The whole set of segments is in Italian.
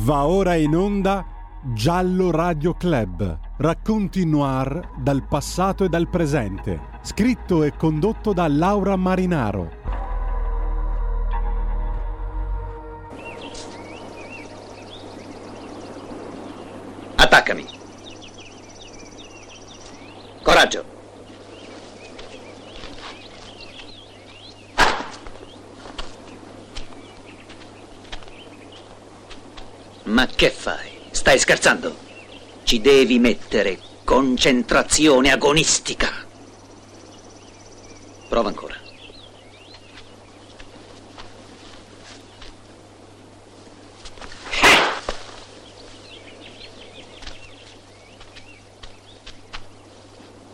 Va ora in onda Giallo Radio Club. Racconti noir dal passato e dal presente. Scritto e condotto da Laura Marinaro. Stai scherzando? Ci devi mettere concentrazione agonistica. Prova ancora.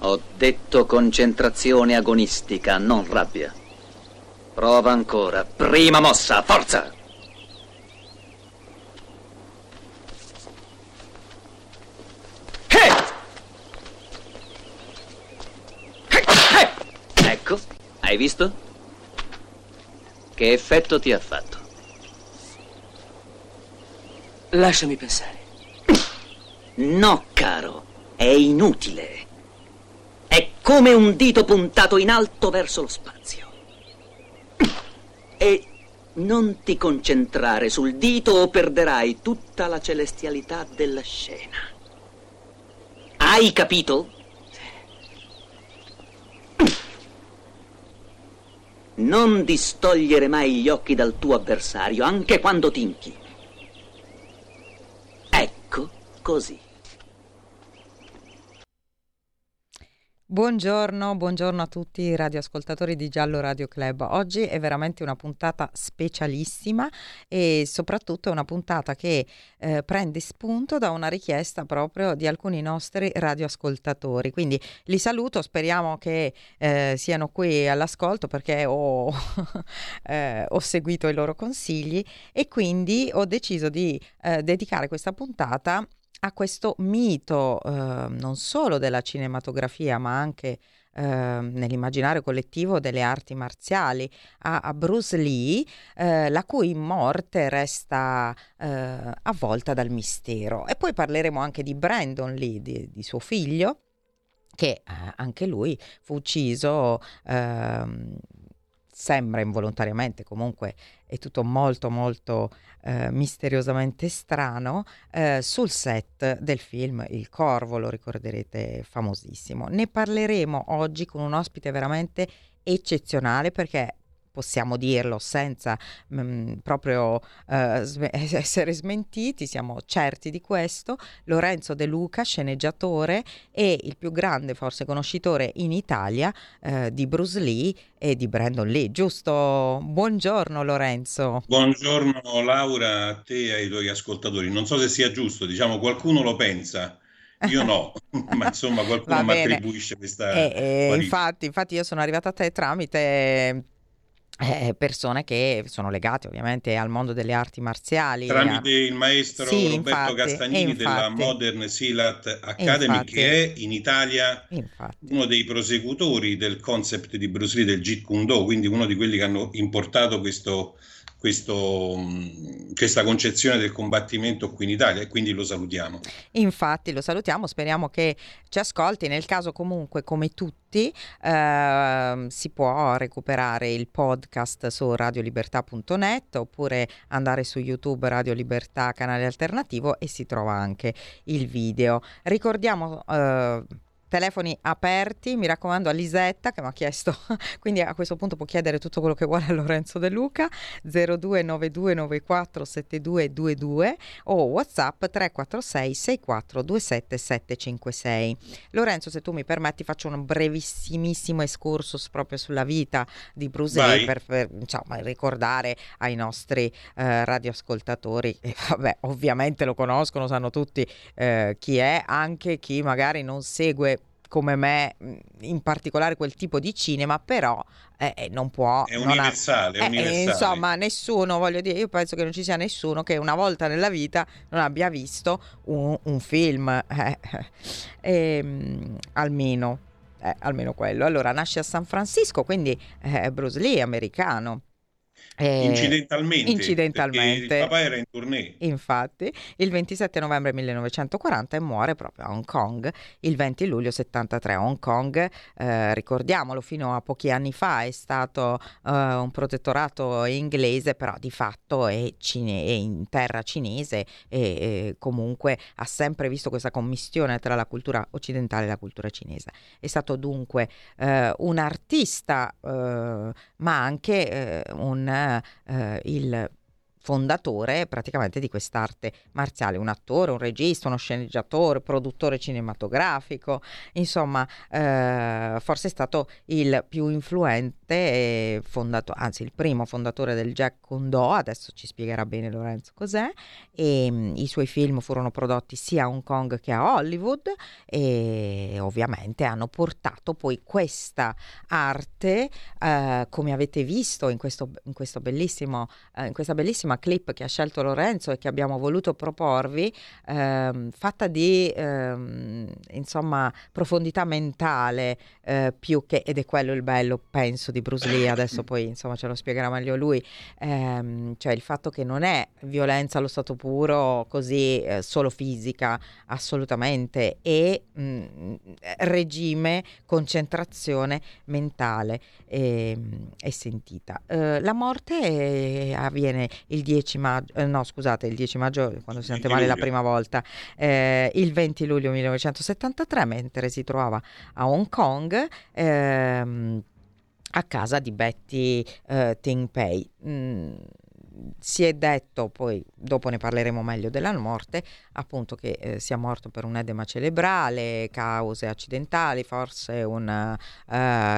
Ho detto concentrazione agonistica, non rabbia. Prova ancora. Prima mossa, forza! Ecco, hai visto? Che effetto ti ha fatto? Lasciami pensare. No, caro, è inutile. È come un dito puntato in alto verso lo spazio. E non ti concentrare sul dito o perderai tutta la celestialità della scena. Hai capito? Non distogliere mai gli occhi dal tuo avversario, anche quando ti inchini. Ecco così. Buongiorno, buongiorno a tutti i radioascoltatori di Giallo Radio Club. Oggi è veramente una puntata specialissima e soprattutto è una puntata che eh, prende spunto da una richiesta proprio di alcuni nostri radioascoltatori. Quindi li saluto, speriamo che eh, siano qui all'ascolto perché ho, eh, ho, seguito i loro consigli e quindi ho deciso di eh, dedicare questa puntata a questo mito eh, non solo della cinematografia ma anche eh, nell'immaginario collettivo delle arti marziali, a, a Bruce Lee, eh, la cui morte resta eh, avvolta dal mistero. E poi parleremo anche di Brandon Lee, di, di suo figlio, che eh, anche lui fu ucciso ehm, sembra involontariamente, comunque è tutto molto molto eh, misteriosamente strano, eh, sul set del film Il Corvo, lo ricorderete famosissimo. Ne parleremo oggi con un ospite veramente eccezionale perché possiamo dirlo senza mh, mm, proprio uh, sve- essere smentiti, siamo certi di questo, Lorenzo De Luca, sceneggiatore e il più grande forse conoscitore in Italia uh, di Bruce Lee e di Brandon Lee, giusto? Buongiorno Lorenzo. Buongiorno Laura, a te e ai tuoi ascoltatori. Non so se sia giusto, diciamo qualcuno lo pensa. Io no, ma insomma qualcuno mi attribuisce questa... Eh, eh, infatti, infatti io sono arrivata a te tramite eh, persone che sono legate ovviamente al mondo delle arti marziali. Tramite a... il maestro sì, Roberto infatti, Castagnini infatti, della Modern Silat Academy, infatti, che è in Italia uno dei prosecutori del concept di Bruce Lee del Jeet Kune Do, quindi uno di quelli che hanno importato questo, questo, questa concezione del combattimento qui in Italia e quindi lo salutiamo. Infatti lo salutiamo, speriamo che ci ascolti, nel caso comunque come tutti eh, si può recuperare il podcast su radiolibertà.net oppure andare su YouTube Radio Libertà canale alternativo e si trova anche il video. Ricordiamo eh, telefoni aperti, mi raccomando a Lisetta che mi ha chiesto, quindi a questo punto può chiedere tutto quello che vuole a Lorenzo De Luca, 0292947222 o Whatsapp 346 6427 756. Lorenzo, se tu mi permetti, faccio un brevissimissimo excursus proprio sulla vita di Bruce Lee per, per insomma, ricordare ai nostri eh, radioascoltatori, e vabbè, ovviamente lo conoscono, sanno tutti eh, chi è, anche chi magari non segue come me in particolare quel tipo di cinema, però eh, eh non può... È universale, ha, è universale. Eh, insomma, nessuno, voglio dire, io penso che non ci sia nessuno che una volta nella vita non abbia visto un, un film, eh, ehm, almeno, eh, almeno quello. Allora, nasce a San Francisco, quindi Bruce Lee, americano Eh, incidentalmente, incidentalmente. il papà era in tournée. Infatti, il 27 novembre 1940 e muore proprio a Hong Kong il 20 luglio 73. Hong Kong, eh, ricordiamolo, fino a pochi anni fa è stato eh, un protettorato inglese, però di fatto è, cine- è in terra cinese e, comunque ha sempre visto questa commistione tra la cultura occidentale e la cultura cinese. È stato dunque eh, un artista, eh, ma anche eh, eh, il fondatore praticamente di quest'arte marziale, un attore, un regista, uno sceneggiatore, produttore cinematografico, insomma, eh, forse è stato il più influente fondatore, anzi il primo fondatore del Jack Kondo, adesso ci spiegherà bene Lorenzo cos'è, e mh, mm, i suoi film furono prodotti sia a Hong Kong che a Hollywood e ovviamente hanno portato poi questa arte, eh, come avete visto in, questo, in, questo bellissimo, eh, in questa bellissima bellissima clip che ha scelto Lorenzo e che abbiamo voluto proporvi, ehm, fatta di ehm, insomma profondità mentale eh, più che, ed è quello il bello, penso, di Bruce Lee, adesso poi insomma ce lo spiegherà meglio lui, ehm, cioè il fatto che non è violenza allo stato puro così eh, solo fisica, assolutamente, è mh, mm, regime, concentrazione mentale e, ehm, e sentita. Eh, la morte avviene il 10 maggio, eh, no scusate, il 10 maggio quando si sente male la prima volta, eh, il 20 luglio 1973 mentre si trovava a Hong Kong. Ehm, a casa di Betty eh, Ting Pei. Mm, si è detto, poi dopo ne parleremo meglio della morte, appunto che eh, sia morto per un edema cerebrale, cause accidentali, forse una uh,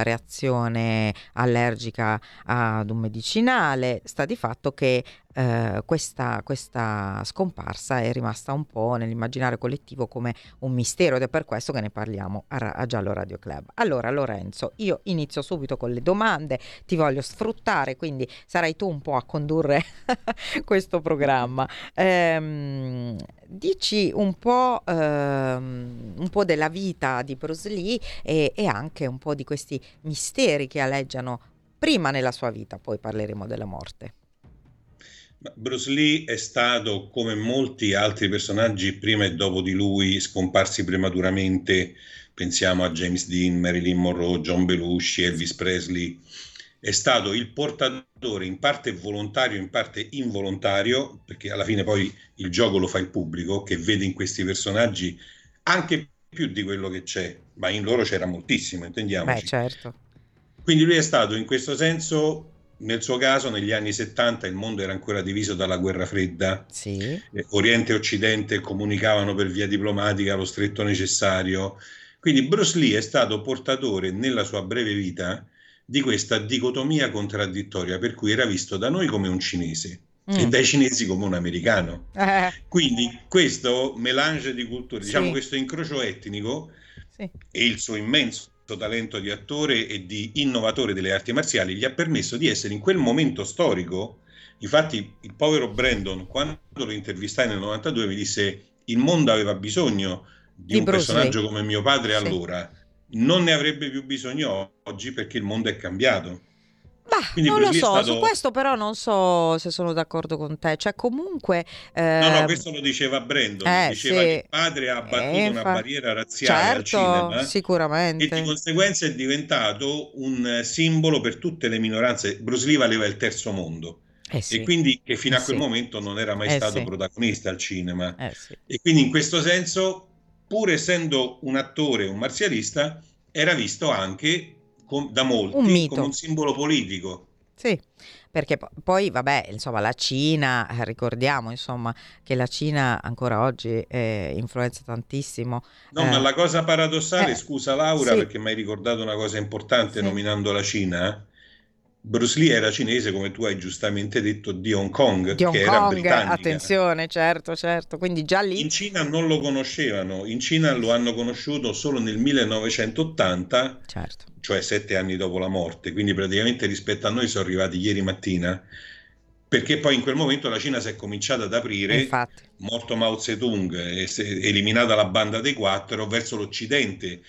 reazione allergica ad un medicinale. Sta di fatto che eh, questa, questa, scomparsa è rimasta un po' nell'immaginario collettivo come un mistero ed è per questo che ne parliamo a, a Giallo Radio Club. Allora Lorenzo, io inizio subito con le domande, ti voglio sfruttare, quindi sarai tu un po' a condurre questo programma. Ehm, dici un po', ehm, un po', della vita di Bruce Lee e, e anche un po' di questi misteri che aleggiano prima nella sua vita, poi parleremo della morte. Bruce Lee è stato, come molti altri personaggi prima e dopo di lui, scomparsi prematuramente. Pensiamo a James Dean, Marilyn Monroe, John Belushi, Elvis Presley. È stato il portatore in parte volontario, in parte involontario, perché alla fine poi il gioco lo fa il pubblico, che vede in questi personaggi anche più di quello che c'è, ma in loro c'era moltissimo, intendiamoci. Beh, certo. Quindi lui è stato in questo senso nel suo caso, negli anni 70 il mondo era ancora diviso dalla guerra fredda. Sì. Eh, Oriente e Occidente comunicavano per via diplomatica lo stretto necessario. Quindi Bruce Lee è stato portatore nella sua breve vita di questa dicotomia contraddittoria, per cui era visto da noi come un cinese mm. e dai cinesi come un americano. Eh. Quindi questo melange di culture, diciamo sì. diciamo questo incrocio etnico sì. e il suo immenso talento di attore e di innovatore delle arti marziali gli ha permesso di essere in quel momento storico. Infatti, il povero Brandon, quando lo intervistai nel 92, mi disse: Il mondo aveva bisogno di, di un Bruce personaggio Lee. come mio padre sì. allora, non ne avrebbe più bisogno oggi perché il mondo è cambiato. Bah, Quindi non lo so, stato... su questo però non so se sono d'accordo con te, cioè comunque... Eh... No, no, ehm, questo lo diceva Brandon, eh, diceva sì. che il padre ha abbattuto eh, una fa... barriera razziale certo, al cinema sicuramente. e di conseguenza è diventato un simbolo per tutte le minoranze. Bruce Lee valeva il terzo mondo. Eh sì. E quindi che fino a eh quel sì. momento non era mai eh stato sì. protagonista al cinema. Eh e quindi in questo senso, pur essendo un attore, un marzialista, era visto anche com- da molti un come un simbolo politico. Sì, perché poi, vabbè, insomma, la Cina, eh, ricordiamo, insomma, che la Cina ancora oggi eh, influenza tantissimo. No, eh, ma la cosa paradossale, eh, scusa Laura, sì. perché mi hai ricordato una cosa importante sì. nominando la Cina, Bruce Lee era cinese, come tu hai giustamente detto, di Hong Kong, di Hong che Kong, era britannica. Attenzione, certo, certo. Quindi già lì... In Cina non lo conoscevano, in Cina lo hanno conosciuto solo nel 1980, certo. cioè sette anni dopo la morte, quindi praticamente rispetto a noi sono arrivati ieri mattina, perché poi in quel momento la Cina si è cominciata ad aprire, Infatti. morto Mao Zedong, eliminata la banda dei quattro, verso l'Occidente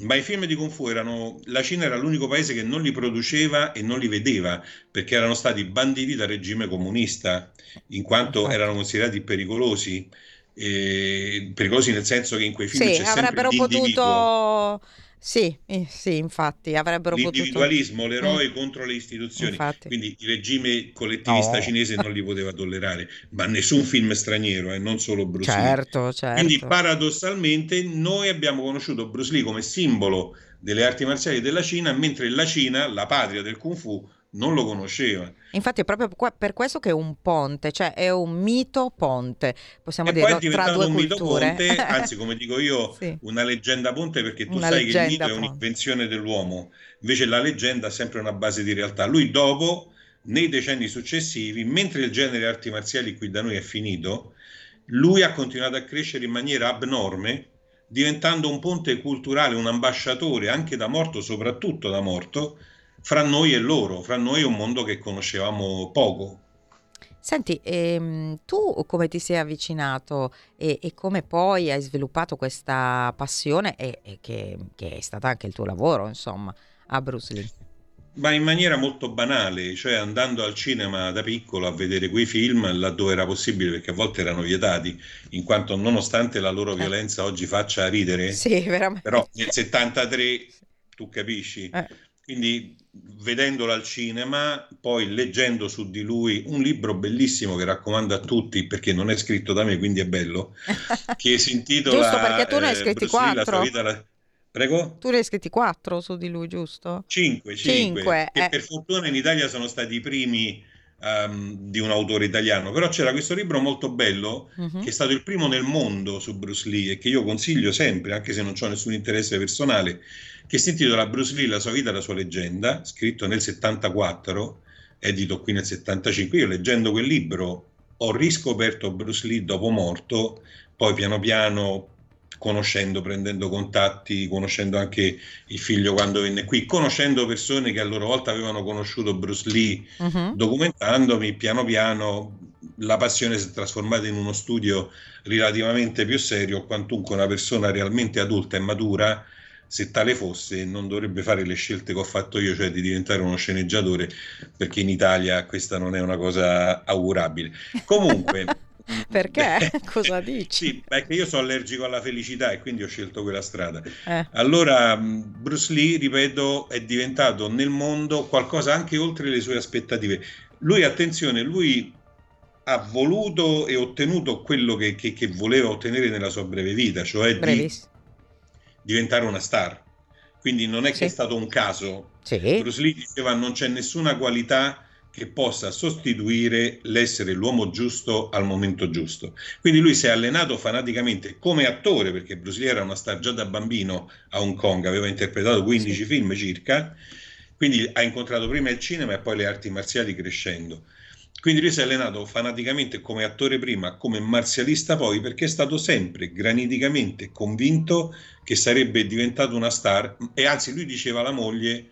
ma i film di Kung Fu erano, la Cina era l'unico paese che non li produceva e non li vedeva perché erano stati banditi dal regime comunista in quanto erano considerati pericolosi. Eh, pericolosi nel senso che in quei film sì, c'è avrebbero potuto sì, eh, sì, infatti avrebbero L'individualismo, potuto... l'eroe mm. contro le istituzioni. Infatti. Quindi il regime collettivista no. cinese non li poteva tollerare, ma nessun film straniero, eh, non solo Bruce certo, Lee. Certo. Quindi paradossalmente noi abbiamo conosciuto Bruce Lee come simbolo delle arti marziali della Cina, mentre la Cina, la patria del Kung Fu, non lo conosceva. Infatti è proprio per questo che è un ponte, cioè è un mito ponte, possiamo e dire, tra due un culture. mito ponte, anzi come dico io, sì. una leggenda ponte perché tu una sai che il mito ponte. è un'invenzione dell'uomo, invece la leggenda ha sempre una base di realtà. Lui dopo, nei decenni successivi, mentre il genere arti marziali qui da noi è finito, lui ha continuato a crescere in maniera abnorme diventando un ponte culturale, un ambasciatore anche da morto, soprattutto da morto, fra noi e loro, fra noi e un mondo che conoscevamo poco. Senti, ehm, tu come ti sei avvicinato e, e, come poi hai sviluppato questa passione e, e che, che, è stata anche il tuo lavoro, insomma, a Bruce Lee? Ma in maniera molto banale, cioè andando al cinema da piccolo a vedere quei film laddove era possibile, perché a volte erano vietati, in quanto nonostante la loro eh. violenza oggi faccia ridere, sì, però nel 73 tu capisci. Eh. Quindi vedendolo al cinema, poi leggendo su di lui un libro bellissimo che raccomando a tutti perché non è scritto da me, quindi è bello, che si intitola Giusto perché tu ne hai eh, scritti quattro. La... Prego? Tu ne hai scritti quattro su di lui, giusto? Cinque, cinque. cinque che eh. per fortuna in Italia sono stati i primi um, di un autore italiano, però c'era questo libro molto bello uh-huh. che è stato il primo nel mondo su Bruce Lee e che io consiglio sempre, anche se non ho nessun interesse personale, che si intitola Bruce Lee, la sua vita e la sua leggenda, scritto nel 74, edito qui nel 75. Io leggendo quel libro ho riscoperto Bruce Lee dopo morto, poi piano piano conoscendo, prendendo contatti, conoscendo anche il figlio quando venne qui, conoscendo persone che a loro volta avevano conosciuto Bruce Lee, uh-huh. documentandomi piano piano la passione si è trasformata in uno studio relativamente più serio, quantunque una persona realmente adulta e matura se tale fosse, non dovrebbe fare le scelte che ho fatto io, cioè di diventare uno sceneggiatore, perché in Italia questa non è una cosa augurabile. Comunque. perché? Cosa dici? Sì, perché io sono allergico alla felicità e quindi ho scelto quella strada. Eh. Allora, Bruce Lee, ripeto, è diventato nel mondo qualcosa anche oltre le sue aspettative. Lui, attenzione, lui ha voluto e ottenuto quello che, che, che voleva ottenere nella sua breve vita, cioè Brevis. di diventare una star. Quindi non è che sì. è stato un caso. Sì. Bruce Lee diceva non c'è nessuna qualità che possa sostituire l'essere l'uomo giusto al momento giusto. Quindi lui si è allenato fanaticamente come attore, perché Bruce Lee era una star già da bambino a Hong Kong, aveva interpretato 15 sì. film circa, quindi ha incontrato prima il cinema e poi le arti marziali crescendo. Quindi lui si è allenato fanaticamente come attore prima, come marzialista poi, perché è stato sempre graniticamente convinto che sarebbe diventato una star e anzi lui diceva alla moglie,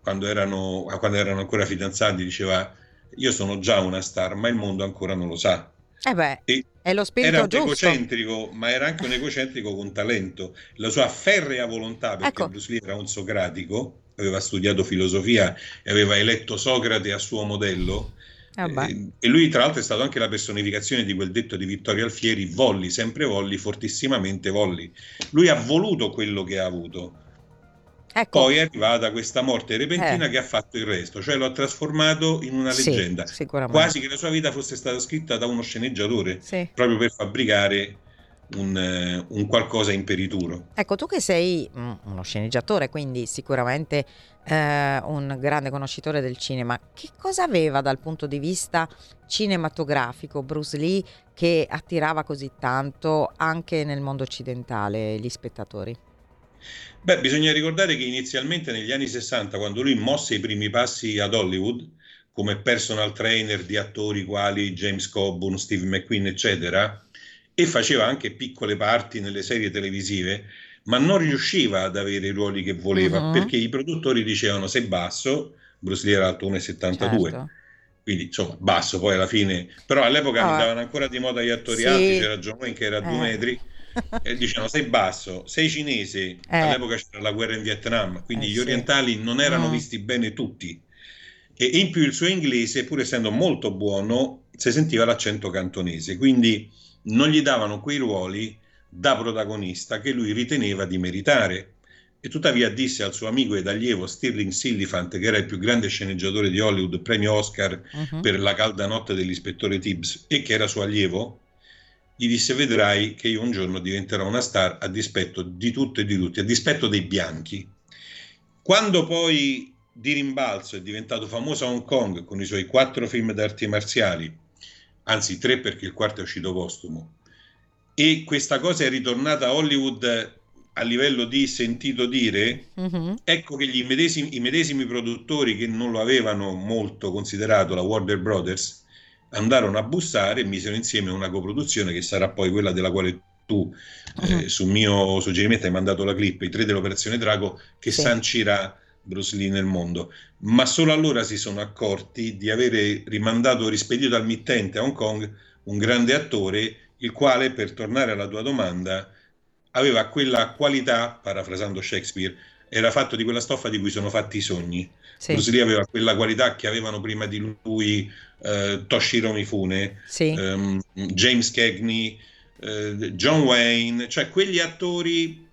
quando erano, quando erano ancora fidanzati, diceva io sono già una star, ma il mondo ancora non lo sa. Eh beh, e è lo spirito era giusto. egocentrico, ma era anche un egocentrico con talento. La sua ferrea volontà, perché ecco. Bruce Lee era un socratico, aveva studiato filosofia e aveva eletto Socrate a suo modello, Ah, e lui, tra l'altro, è stato anche la personificazione di quel detto di Vittorio Alfieri: volli, sempre volli, fortissimamente volli. Lui ha voluto quello che ha avuto. Ecco. Poi è arrivata questa morte repentina eh. che ha fatto il resto, cioè lo ha trasformato in una leggenda. Sì, quasi che la sua vita fosse stata scritta da uno sceneggiatore, sì. proprio per fabbricare un, eh, un, qualcosa imperituro. Ecco, tu che sei mm, uno sceneggiatore, quindi sicuramente eh, un grande conoscitore del cinema, che cosa aveva dal punto di vista cinematografico Bruce Lee che attirava così tanto anche nel mondo occidentale gli spettatori? Beh, bisogna ricordare che inizialmente negli anni 60, quando lui mosse i primi passi ad Hollywood, come personal trainer di attori quali James Coburn, Steve McQueen, eccetera, e faceva anche piccole parti nelle serie televisive, ma non riusciva ad avere i ruoli che voleva uh-huh. perché i produttori dicevano sei basso, Bruce Lee era alto 1,72. Certo. Quindi insomma basso poi alla fine, però all'epoca oh. andavano ancora di moda gli attori sì. alti, c'era John Wayne che era a due eh. metri, e dicevano sei basso, sei cinese, eh. all'epoca c'era la guerra in Vietnam, quindi eh, gli orientali sì. non erano mm. visti bene tutti. E in più il suo inglese, pur essendo molto buono, si sentiva l'accento cantonese, quindi non gli davano quei ruoli da protagonista che lui riteneva di meritare. E tuttavia disse al suo amico ed allievo Stirling Sillifant, che era il più grande sceneggiatore di Hollywood, premio Oscar uh-huh. per La calda notte dell'ispettore Tibbs, e che era suo allievo, gli disse vedrai che io un giorno diventerò una star a dispetto di tutto e di tutti, a dispetto dei bianchi. Quando poi di rimbalzo è diventato famoso a Hong Kong con i suoi quattro film d'arti marziali, anzi tre perché il quarto è uscito postumo, e questa cosa è ritornata a Hollywood a livello di sentito dire, uh-huh. ecco che gli medesimi, i medesimi produttori che non lo avevano molto considerato, la Warner Brothers, andarono a bussare e misero insieme una coproduzione che sarà poi quella della quale tu, uh-huh. eh, su mio suggerimento, hai mandato la clip, i tre dell'Operazione Drago, che sì. sancirà Bruce Lee nel mondo. Ma solo allora si sono accorti di avere rimandato, rispedito al mittente a Hong Kong, un grande attore, il quale, per tornare alla tua domanda, aveva quella qualità, parafrasando Shakespeare, era fatto di quella stoffa di cui sono fatti i sogni. Sì. Bruce Lee aveva quella qualità che avevano prima di lui eh, Toshiro Mifune, sì. ehm, James Cagney, eh, John Wayne, cioè quegli attori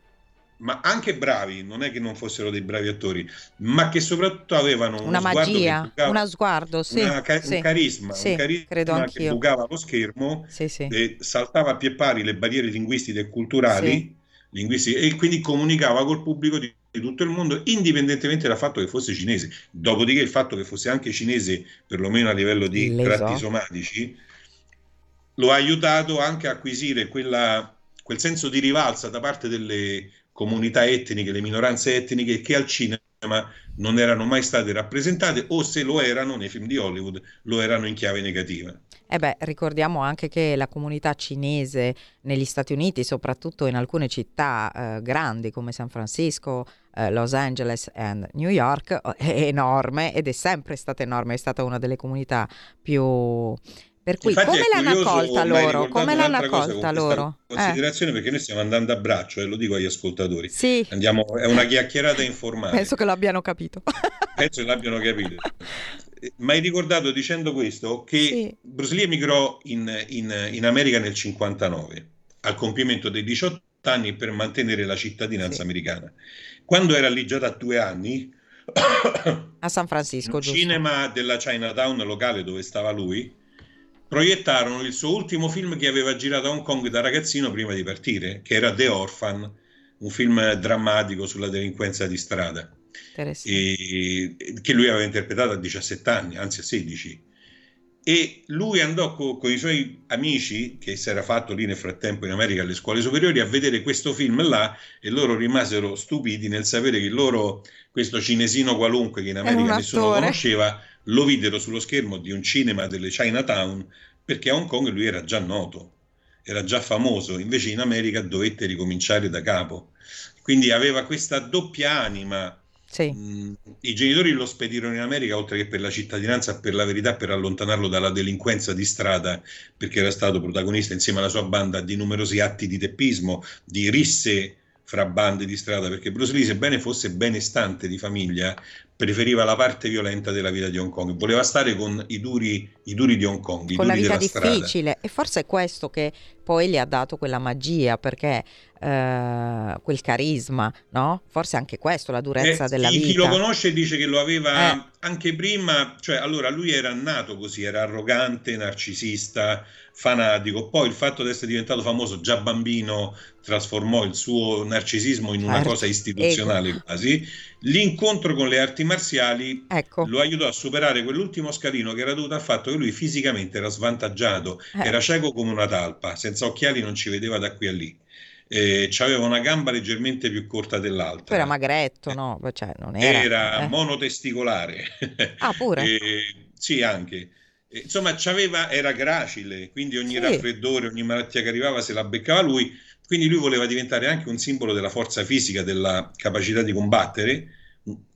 ma anche bravi, non è che non fossero dei bravi attori, ma che soprattutto avevano una magia, bucava, uno sguardo, sì, una, sì, un carisma, sì, un carisma che bucava lo schermo e saltava a pie pari le barriere linguistiche e culturali linguistiche, e quindi comunicava col pubblico di, tutto il mondo, indipendentemente dal fatto che fosse cinese. Dopodiché il fatto che fosse anche cinese, perlomeno a livello di Leso. tratti somatici, lo ha aiutato anche a acquisire quella, quel senso di rivalsa da parte delle comunità etniche, le minoranze etniche che al cinema non erano mai state rappresentate o se lo erano nei film di Hollywood lo erano in chiave negativa. Eh beh, ricordiamo anche che la comunità cinese negli Stati Uniti, soprattutto in alcune città eh, grandi come San Francisco, eh, Los Angeles e New York, è enorme ed è sempre stata enorme, è stata una delle comunità più per cui Infatti come l'hanno accolta loro? Come l'hanno accolta loro? Considerazione eh. perché noi stiamo andando a braccio, e eh, lo dico agli ascoltatori. Sì. Andiamo, è una chiacchierata informale. Penso che l'abbiano capito. Penso che l'abbiano capito. Ma hai ricordato dicendo questo che sì. Bruce Lee emigrò in, in, in, America nel 59 al compimento dei 18 anni per mantenere la cittadinanza sì. americana. Quando era lì già da due anni, a San Francisco, il cinema della Chinatown locale dove stava lui, proiettarono il suo ultimo film che aveva girato a Hong Kong da ragazzino prima di partire, che era The Orphan, un film drammatico sulla delinquenza di strada, e, che lui aveva interpretato a 17 anni, anzi a 16. E lui andò co- con i suoi amici, che si era fatto lì nel frattempo in America alle scuole superiori, a vedere questo film là e loro rimasero stupiti nel sapere che loro, questo cinesino qualunque che in America nessuno conosceva, lo videro sullo schermo di un cinema delle Chinatown perché a Hong Kong lui era già noto, era già famoso, invece in America dovette ricominciare da capo. Quindi aveva questa doppia anima. Sì. Mm, I genitori lo spedirono in America oltre che per la cittadinanza, per la verità, per allontanarlo dalla delinquenza di strada, perché era stato protagonista insieme alla sua banda di numerosi atti di teppismo, di risse fra bande di strada, perché Bruce Lee, sebbene fosse benestante di famiglia, preferiva la parte violenta della vita di Hong Kong, voleva stare con i duri, i duri di Hong Kong, con la vita difficile strada. e forse è questo che poi gli ha dato quella magia perché eh, quel carisma, no? Forse anche questo, la durezza eh, della chi, vita. Chi lo conosce dice che lo aveva eh. anche prima, cioè allora lui era nato così, era arrogante, narcisista, fanatico, poi il fatto di essere diventato famoso già bambino trasformò il suo narcisismo in una certo. cosa istituzionale ecco. quasi. L'incontro con le arti marziali ecco. lo aiutò a superare quell'ultimo scalino che era dovuto al fatto che lui fisicamente era svantaggiato, eh. era cieco come una talpa, senza occhiali non ci vedeva da qui a lì. Eh, aveva una gamba leggermente più corta dell'altra. Poi era magretto, no? Cioè, non era, era eh. monotesticolare. Ah, pure? eh, sì, anche. Insomma, era gracile, quindi ogni sì. raffreddore, ogni malattia che arrivava se la beccava lui quindi lui voleva diventare anche un simbolo della forza fisica, della capacità di combattere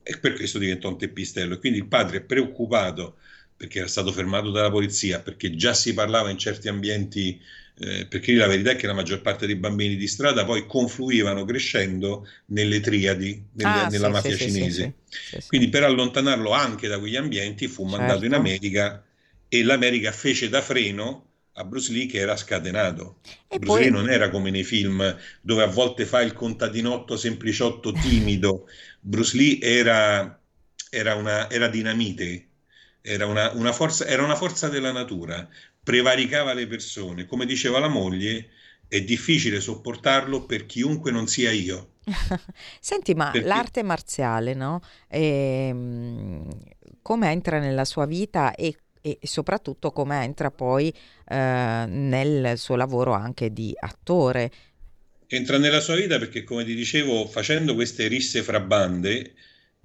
e per questo diventò un teppistello. Quindi il padre è preoccupato perché era stato fermato dalla polizia, perché già si parlava in certi ambienti eh, perché la verità è che la maggior parte dei bambini di strada poi confluivano crescendo nelle triadi, nelle, ah, nella sì, mafia sì, cinese. Sì, Quindi per allontanarlo anche da quegli ambienti fu certo. mandato in America e l'America fece da freno a Bruce Lee che era scatenato. E Bruce poi... Lee non era come nei film dove a volte fa il contadinotto sempliciotto timido. Bruce Lee era, era, una, era dinamite, era una, una forza, era una forza della natura, prevaricava le persone. Come diceva la moglie, è difficile sopportarlo per chiunque non sia io. Senti, ma Perché... l'arte marziale, no? Ehm, come entra nella sua vita e e soprattutto come entra poi eh, nel suo lavoro anche di attore. Entra nella sua vita perché, come ti dicevo, facendo queste risse fra bande,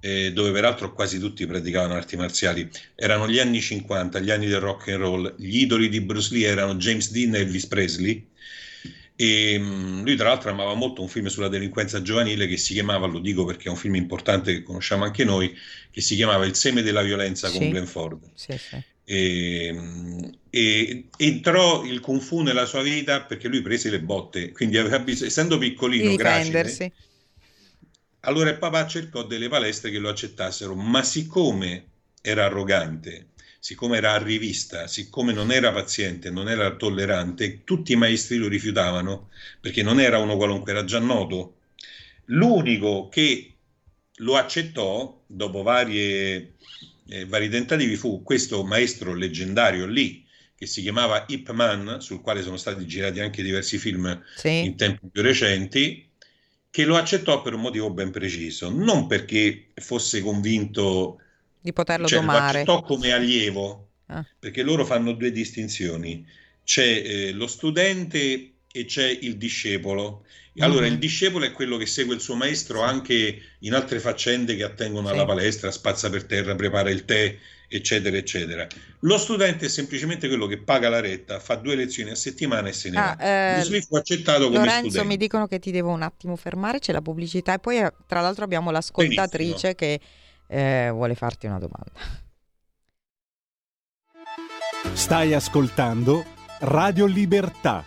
eh, dove peraltro quasi tutti praticavano arti marziali, erano gli anni 50, gli anni del rock and roll, gli idoli di Bruce Lee erano James Dean e Elvis Presley, e mm, lui tra l'altro amava molto un film sulla delinquenza giovanile che si chiamava, lo dico perché è un film importante che conosciamo anche noi, che si chiamava Il seme della violenza sì. con Glenn Ford. Sì, sì. E, e, entrò il Kung Fu nella sua vita perché lui prese le botte, quindi aveva bisogno, essendo piccolino, gracile, allora il papà cercò delle palestre che lo accettassero, ma siccome era arrogante, siccome era a rivista, siccome non era paziente, non era tollerante, tutti i maestri lo rifiutavano perché non era uno qualunque, era già noto. L'unico che lo accettò dopo varie eh, vari tentativi fu questo maestro leggendario lì, che si chiamava Ip Man, sul quale sono stati girati anche diversi film sì. in tempi più recenti, che lo accettò per un motivo ben preciso, non perché fosse convinto di poterlo cioè, domare. Lo accettò come allievo, ah. perché loro fanno due distinzioni. C'è eh, lo studente e c'è il discepolo. Allora, mm-hmm. il discepolo è quello che segue il suo maestro anche in altre faccende che attengono sì. alla palestra, spazza per terra, prepara il tè, eccetera, eccetera. Lo studente è semplicemente quello che paga la retta, fa due lezioni a settimana e se ne ah, va. Eh, Bruce fu accettato come Lorenzo, studente. mi dicono che ti devo un attimo fermare, c'è la pubblicità e poi eh, tra l'altro abbiamo l'ascoltatrice Benissimo. che eh, vuole farti una domanda. Stai ascoltando Radio Libertà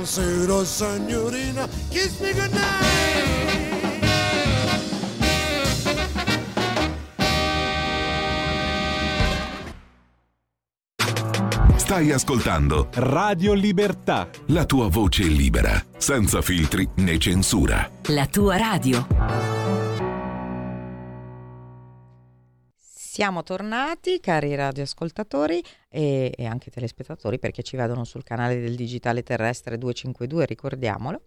Buonasera signorina, kiss me goodnight. Stai ascoltando Radio Libertà. La tua voce libera, senza filtri né censura. La tua radio. Siamo tornati, cari radioascoltatori e, e, anche telespettatori, perché ci vedono sul canale del Digitale Terrestre 252, ricordiamolo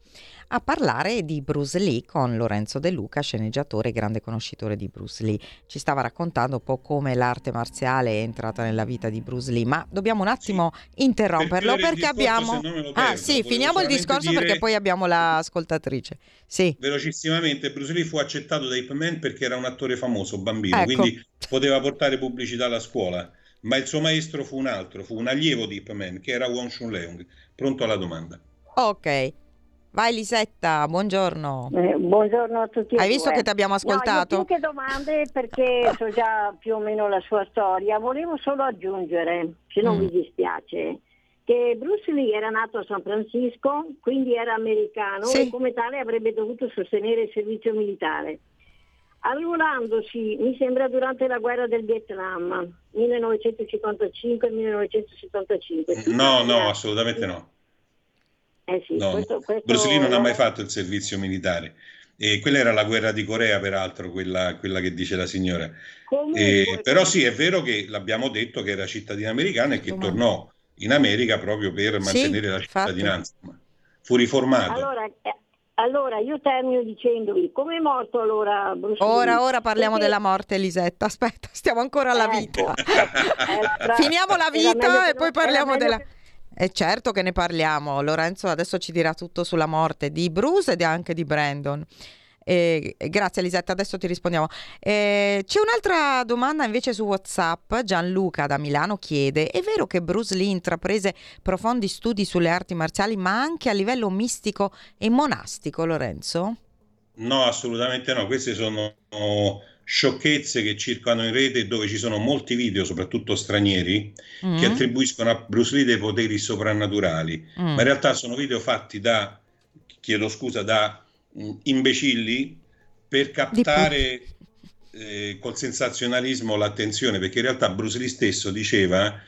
a parlare di Bruce Lee con Lorenzo De Luca, sceneggiatore e grande conoscitore di Bruce Lee. Ci stava raccontando un po' come l'arte marziale è entrata nella vita di Bruce Lee, ma dobbiamo un attimo sì, interromperlo per perché abbiamo... Perdo, ah sì, finiamo il discorso dire... perché poi abbiamo l'ascoltatrice. Sì. Velocissimamente, Bruce Lee fu accettato da Ip Man perché era un attore famoso, bambino, ecco. quindi poteva portare pubblicità alla scuola ma il suo maestro fu un altro, fu un allievo di Ip Man, che era Wong Shun Leung. Pronto alla domanda. Ok, Vai Lisetta, buongiorno. Eh, buongiorno a tutti. Hai visto che ti abbiamo ascoltato? No, più che domande perché so già più o meno la sua storia. Volevo solo aggiungere, se non mm. vi dispiace, che Bruce Lee era nato a San Francisco, quindi era americano sì. e come tale avrebbe dovuto sostenere il servizio militare. Arruolandosi, mi sembra, durante la guerra del Vietnam, 1955-1975. No, no, assolutamente no. Eh sì, no, questo, questo... Lee non ha mai fatto il servizio militare. E quella era la guerra di Corea, peraltro, quella, quella che dice la signora. Comunque, però sì, è vero che l'abbiamo detto che era cittadina americana e che tornò in America proprio per mantenere sì, la cittadinanza. Fu riformato. Allora, allora io termino dicendovi come è morto allora Bruce Ora, ora parliamo Perché... della morte Elisetta, aspetta, stiamo ancora alla ecco. vita. Era, Finiamo la vita e poi parliamo della... Che... È certo che ne parliamo, Lorenzo adesso ci dirà tutto sulla morte di Bruce e anche di Brandon. Eh, grazie Elisetta, adesso ti rispondiamo. Eh, c'è un'altra domanda invece su WhatsApp. Gianluca da Milano chiede: È vero che Bruce Lee intraprese profondi studi sulle arti marziali, ma anche a livello mistico e monastico, Lorenzo? No, assolutamente no. Queste sono sciocchezze che circolano in rete dove ci sono molti video, soprattutto stranieri, mm. che attribuiscono a Bruce Lee dei poteri soprannaturali, mm. ma in realtà sono video fatti da, chiedo scusa, da imbecilli per captare eh, col sensazionalismo l'attenzione, perché in realtà Bruce Lee stesso diceva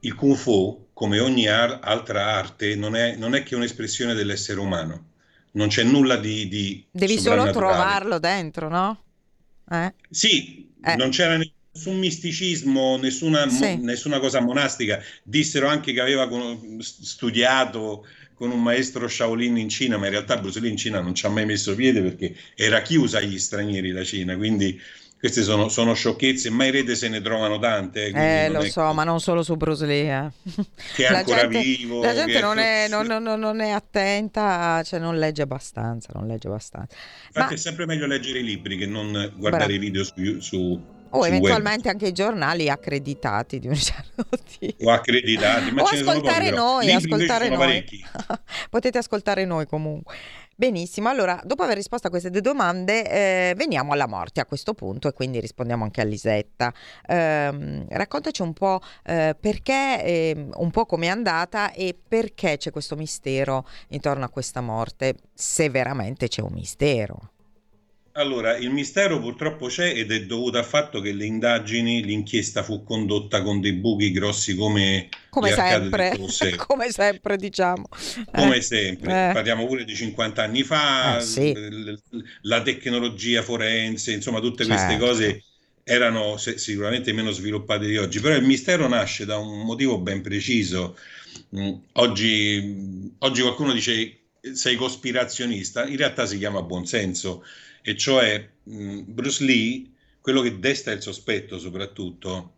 il kung fu, come ogni ar- altra arte, non è, non è, che un'espressione dell'essere umano, non c'è nulla di... di Devi solo trovarlo dentro, no? Eh? Sì, eh. non c'era nessun misticismo, nessuna, sì. mo- nessuna cosa monastica. Dissero anche che aveva studiato con un maestro Shaolin in Cina, ma in realtà Bruce Lee in Cina non ci ha mai messo piede perché era chiusa agli stranieri la Cina, quindi queste sono, sono sciocchezze, ma in rete se ne trovano tante. Eh, eh lo so, che... ma non solo su Bruce Lee. Eh. Che è la ancora gente, vivo. La gente non è, non, non, non, è, attenta, cioè non legge abbastanza, non legge abbastanza. Infatti ma... è sempre meglio leggere i libri che non guardare Bravo. i video su, su o eventualmente anche i giornali accreditati di un certo tipo. O accreditati, ma o ascoltare noi, ascoltare noi. Potete ascoltare noi comunque. Benissimo, allora dopo aver risposto a queste due domande eh, veniamo alla morte a questo punto e quindi rispondiamo anche a Lisetta. Eh, raccontaci un po' eh, perché, ehm, un po' com'è andata e perché c'è questo mistero intorno a questa morte, se veramente c'è un mistero. Allora, il mistero purtroppo c'è ed è dovuto al fatto che le indagini, l'inchiesta fu condotta con dei buchi grossi come, come sempre, come sempre diciamo. Come eh. sempre, eh. parliamo pure di 50 anni fa, eh, sì. la tecnologia forense, insomma tutte certo. queste cose erano sicuramente meno sviluppate di oggi, però il mistero nasce da un motivo ben preciso. Mm, oggi, oggi qualcuno dice sei cospirazionista, in realtà si chiama buonsenso e cioè mh, Bruce Lee, quello che desta il sospetto soprattutto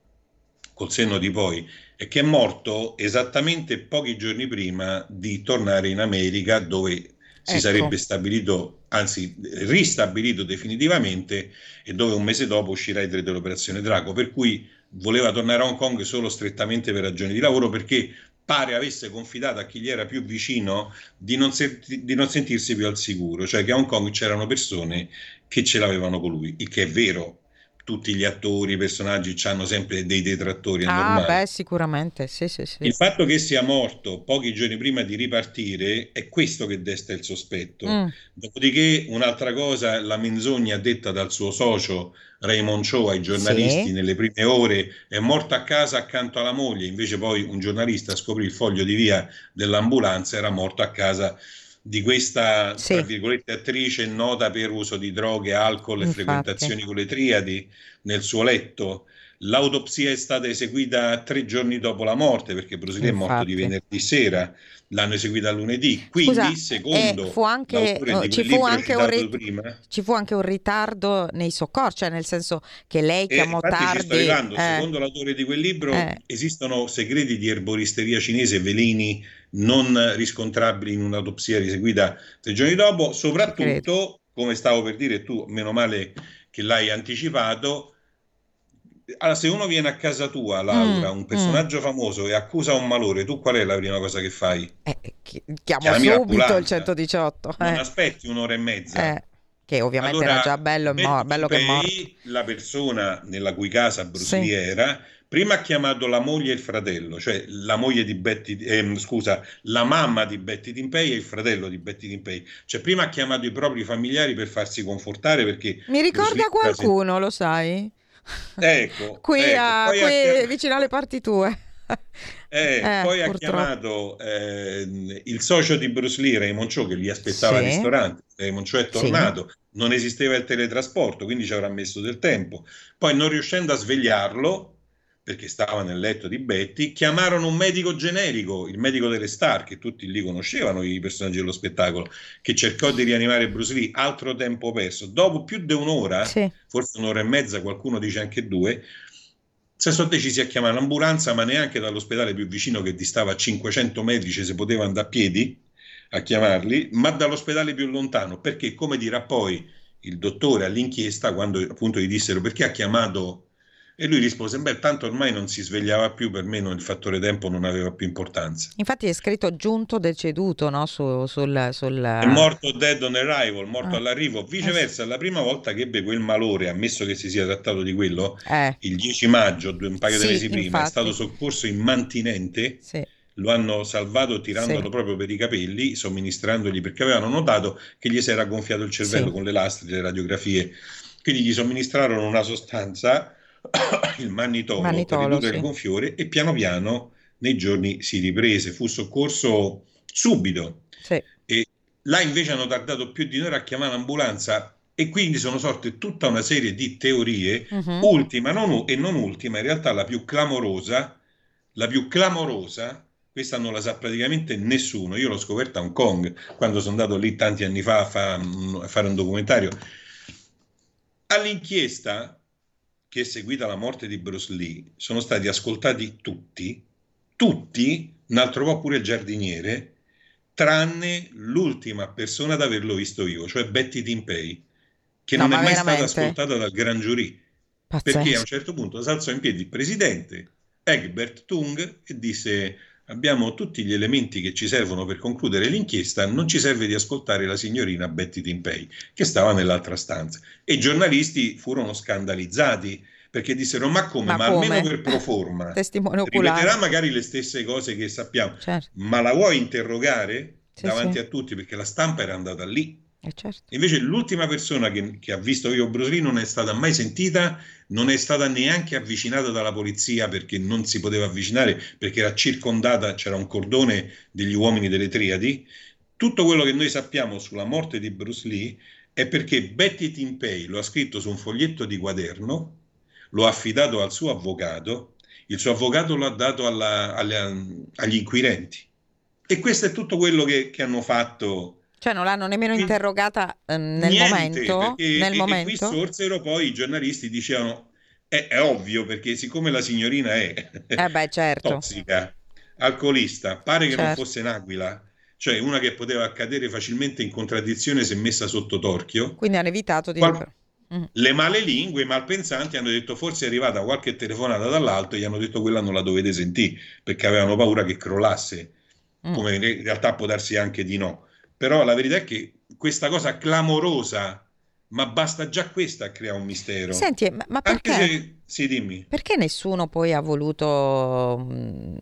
col senno di poi, è che è morto esattamente pochi giorni prima di tornare in America dove si ecco. sarebbe stabilito, anzi ristabilito definitivamente e dove un mese dopo uscirà il diritto dell'operazione Draco, per cui voleva tornare a Hong Kong solo strettamente per ragioni di lavoro perché pare avesse confidato a chi gli era più vicino di non, senti, di non sentirsi più al sicuro, cioè che a Hong Kong c'erano persone che ce l'avevano con lui, il che è vero, tutti gli attori, i personaggi hanno sempre dei detrattori. ah, beh, sicuramente, sì, sì, sì. Il fatto che sia morto pochi giorni prima di ripartire è questo che desta il sospetto. Mm. Dopodiché, un'altra cosa, la menzogna detta dal suo socio Raymond Cho ai giornalisti nelle prime ore, è morto a casa accanto alla moglie, invece poi un giornalista scoprì il foglio di via dell'ambulanza, era morto a casa di questa sì. tra virgolette attrice nota per uso di droghe, alcol e Infatti. frequentazioni con le triadi nel suo letto. L'autopsia è stata eseguita tre giorni dopo la morte perché Bruce Lee è morto di venerdì sera, l'hanno eseguita lunedì. Quindi, Scusa, secondo eh, fu anche, oh, ci, fu anche rit- prima, ci, fu anche un ritardo nei soccorsi, cioè nel senso che lei eh, chiamò tardi. Eh, secondo l'autore di quel libro eh. esistono segreti di erboristeria cinese, veleni non riscontrabili in un'autopsia eseguita tre giorni dopo, soprattutto, come stavo per dire tu, meno male che l'hai anticipato, allora, se uno viene a casa tua, Laura, mm, un personaggio mm. famoso e accusa un malore, tu qual è la prima cosa che fai? Eh, chiamo subito il 118. Non eh. aspetti un'ora e mezza. Eh, che ovviamente allora, era già bello, mo- bello che è morto. La persona nella cui casa Bruce sì. Prima ha chiamato la moglie e il fratello, cioè la moglie di Betty, eh, scusa, la mamma di Betty Timpei e il fratello di Betty Timpei. Cioè prima ha chiamato i propri familiari per farsi confortare perché... Mi ricorda qualcuno, lo sai? Ecco. qui, ecco. A, qui chiam... vicino alle parti tue. Eh, eh, poi purtroppo. ha chiamato eh, il socio di Bruce Lee, Raymond Cho, che li aspettava sì. al ristorante. Raymond Cho è tornato, sì. non esisteva il teletrasporto, quindi ci avrà messo del tempo. Poi non riuscendo a svegliarlo, perché stava nel letto di Betty, chiamarono un medico generico, il medico delle star, che tutti lì conoscevano, i personaggi dello spettacolo, che cercò di rianimare Bruce Lee, altro tempo perso. Dopo più di un'ora, sì. forse un'ora e mezza, qualcuno dice anche due, si sono decisi a chiamare l'ambulanza, ma neanche dall'ospedale più vicino che distava a 500 metri si poteva andare a piedi a chiamarli, ma dall'ospedale più lontano, perché come dirà poi il dottore all'inchiesta, quando appunto gli dissero perché ha chiamato e lui rispose, beh, tanto ormai non si svegliava più, per me non, il fattore tempo non aveva più importanza. Infatti è scritto giunto deceduto, no? Su, sul, sul... È morto dead on arrival, morto ah. all'arrivo. Viceversa, eh sì. la prima volta che ebbe quel malore, ammesso che si sia trattato di quello, eh. il 10 maggio, un paio di mesi prima, infatti. è stato soccorso in mantinente. Sì lo hanno salvato tirandolo sì. proprio per i capelli, somministrandogli perché avevano notato che gli si era gonfiato il cervello sì. con le lastre, le radiografie. Quindi gli somministrarono una sostanza il mannitolo, mannitolo per ridurre sì. il gonfiore e piano piano nei giorni si riprese, fu soccorso subito. Sì. E là invece hanno tardato più di un'ora a chiamare l'ambulanza e quindi sono sorte tutta una serie di teorie, uh-huh. ultima non, e non ultima, in realtà la più clamorosa, la più clamorosa, questa non la sa praticamente nessuno, io l'ho scoperta a Hong Kong quando sono andato lì tanti anni fa a, fa, a fare un documentario. All'inchiesta che è seguita la morte di Bruce Lee sono stati ascoltati tutti, tutti, un altro po' pure il giardiniere, tranne l'ultima persona ad averlo visto vivo, cioè Betty Timpei, che no, non è mai veramente? stata ascoltata dal gran giurì, Pazzesco. perché a un certo punto si alzò in piedi il presidente Egbert Tung e disse abbiamo tutti gli elementi che ci servono per concludere l'inchiesta, non ci serve di ascoltare la signorina Betty Timpei, che stava nell'altra stanza. E i giornalisti furono scandalizzati perché dissero ma come, ma, ma come? almeno per pro forma testimone oculare ripeterà magari le stesse cose che sappiamo certo. ma la vuoi interrogare sì, davanti sì. a tutti perché la stampa era andata lì eh certo. Invece l'ultima persona che, che, ha visto io Bruce Lee non è stata mai sentita, non è stata neanche avvicinata dalla polizia perché non si poteva avvicinare, perché era circondata, c'era un cordone degli uomini delle triadi. Tutto quello che noi sappiamo sulla morte di Bruce Lee è perché Betty Timpei lo ha scritto su un foglietto di quaderno, lo ha affidato al suo avvocato, il suo avvocato lo ha dato alla, alla, agli inquirenti. E questo è tutto quello che, che hanno fatto cioè non l'hanno nemmeno interrogata eh, nel Niente, momento? Perché, nel e, momento? E qui sorsero poi i giornalisti dicevano è, è, ovvio perché siccome la signorina è eh beh, certo. tossica, alcolista, pare che certo. non fosse un'aquila, cioè una che poteva cadere facilmente in contraddizione se messa sotto torchio. Quindi hanno evitato di... Qual- mm. le male lingue, i malpensanti hanno detto forse è arrivata qualche telefonata dall'alto e gli hanno detto quella non la dovete sentire perché avevano paura che crollasse, mm. come in realtà può darsi anche di no. Però la verità è che questa cosa clamorosa, ma basta già questa a creare un mistero. Senti, ma, ma perché? Se, sì, dimmi. Perché nessuno poi ha voluto, mm,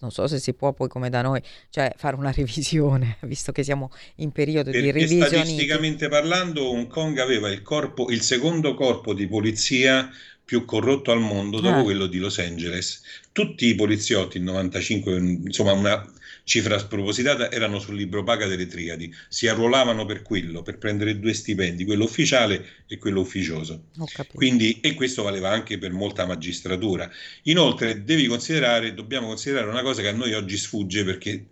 non so se si può poi come da noi, cioè fare una revisione, visto che siamo in periodo perché di revisione. Statisticamente parlando, Hong Kong aveva il, corpo, il secondo corpo di polizia più corrotto al mondo dopo ah. quello di Los Angeles. Tutti i poliziotti, il 95, insomma una cifra spropositata, erano sul libro paga delle triadi, si arruolavano per quello, per prendere due stipendi, quello ufficiale e quello ufficioso. Quindi, e questo valeva anche per molta magistratura. Inoltre devi considerare, dobbiamo considerare una cosa che a noi oggi sfugge perché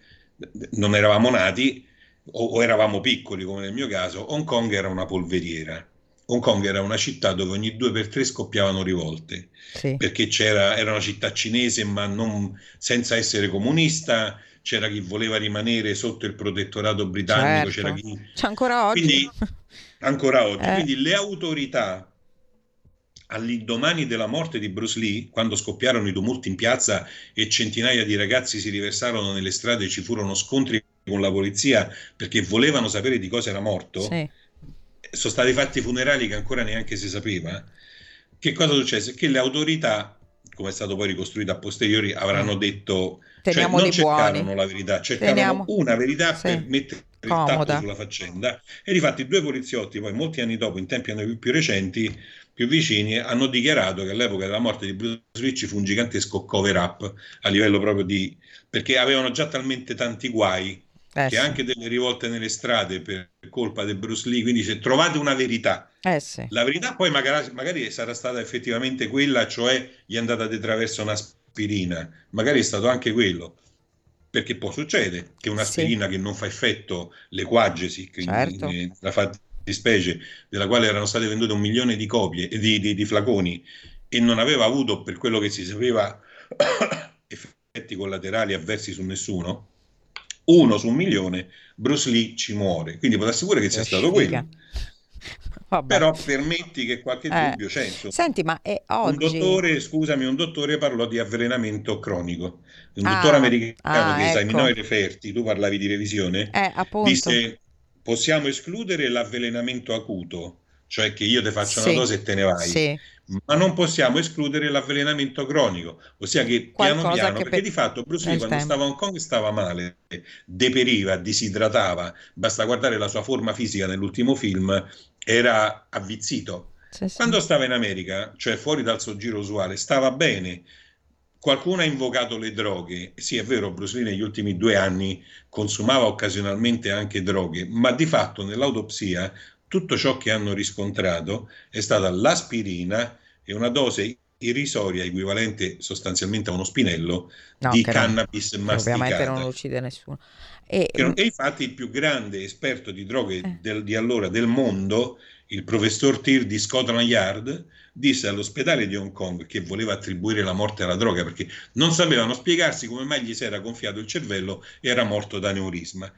non eravamo nati o, o eravamo piccoli come nel mio caso, Hong Kong era una polveriera. Hong Kong era una città dove ogni due per tre scoppiavano rivolte, sì. perché c'era, era una città cinese ma non, senza essere comunista, c'era chi voleva rimanere sotto il protettorato britannico, certo. c'era chi... C'è ancora oggi. Quindi, ancora oggi. Eh. Quindi le autorità all'indomani della morte di Bruce Lee, quando scoppiarono i tumulti in piazza e centinaia di ragazzi si riversarono nelle strade e ci furono scontri con la polizia perché volevano sapere di cosa era morto, sì. sono stati fatti funerali che ancora neanche si sapeva. Che cosa successe? Che le autorità, come è stato poi ricostruito a posteriori, avranno mm. detto Teniamoli cioè, non cercarono buoni. la verità, cercarono Teniamo. una verità sì. per mettere Comoda. il tappo sulla faccenda. E difatti due poliziotti, poi molti anni dopo, in tempi più, più recenti, più vicini, hanno dichiarato che all'epoca della morte di Bruce Lee ci fu un gigantesco cover up a livello proprio di... perché avevano già talmente tanti guai eh, che sì. anche delle rivolte nelle strade per colpa di Bruce Lee, quindi se trovate una verità, eh sì. la verità poi magari, magari, sarà stata effettivamente quella, cioè gli è andata di traverso un'aspirina, magari è stato anche quello, perché può succedere che un'aspirina sì. che non fa effetto, l'equagesi, certo. la fattispecie della quale erano state vendute un milione di copie, di, di, di flaconi, e non aveva avuto, per quello che si sapeva, effetti collaterali avversi su nessuno, uno su un milione, Bruce Lee ci muore. Quindi può assicurare che sia stato quello. Vabbè. Però permetti che qualche eh. dubbio c'è. Insomma. Senti, ma è oggi... Un dottore, scusami, un dottore parlò di avvelenamento cronico. Un ah, dottore americano ah, che ecco. esaminò i referti, tu parlavi di revisione, eh, disse possiamo escludere l'avvelenamento acuto, cioè che io ti faccio sì. una dose e te ne vai. Sì ma non possiamo escludere l'avvelenamento cronico, ossia che piano Qualcosa piano, che perché per... di fatto Bruce Lee quando tempo. stava a Hong Kong stava male, deperiva, disidratava, basta guardare la sua forma fisica nell'ultimo film, era avvizzito. Sì, sì. Quando stava in America, cioè fuori dal suo giro usuale, stava bene. Qualcuno ha invocato le droghe. Sì, è vero, Bruce Lee negli ultimi due anni consumava occasionalmente anche droghe, ma di fatto nell'autopsia tutto ciò che hanno riscontrato è stata l'aspirina e una dose irrisoria equivalente sostanzialmente a uno spinello no, di cannabis non, masticata. Ovviamente non uccide nessuno. E, che, e infatti il più grande esperto di droghe eh. del, di allora del mondo, il professor Tir di Scotland Yard, disse all'ospedale di Hong Kong che voleva attribuire la morte alla droga perché non sapevano spiegarsi come mai gli si era gonfiato il cervello e era morto da neurisma.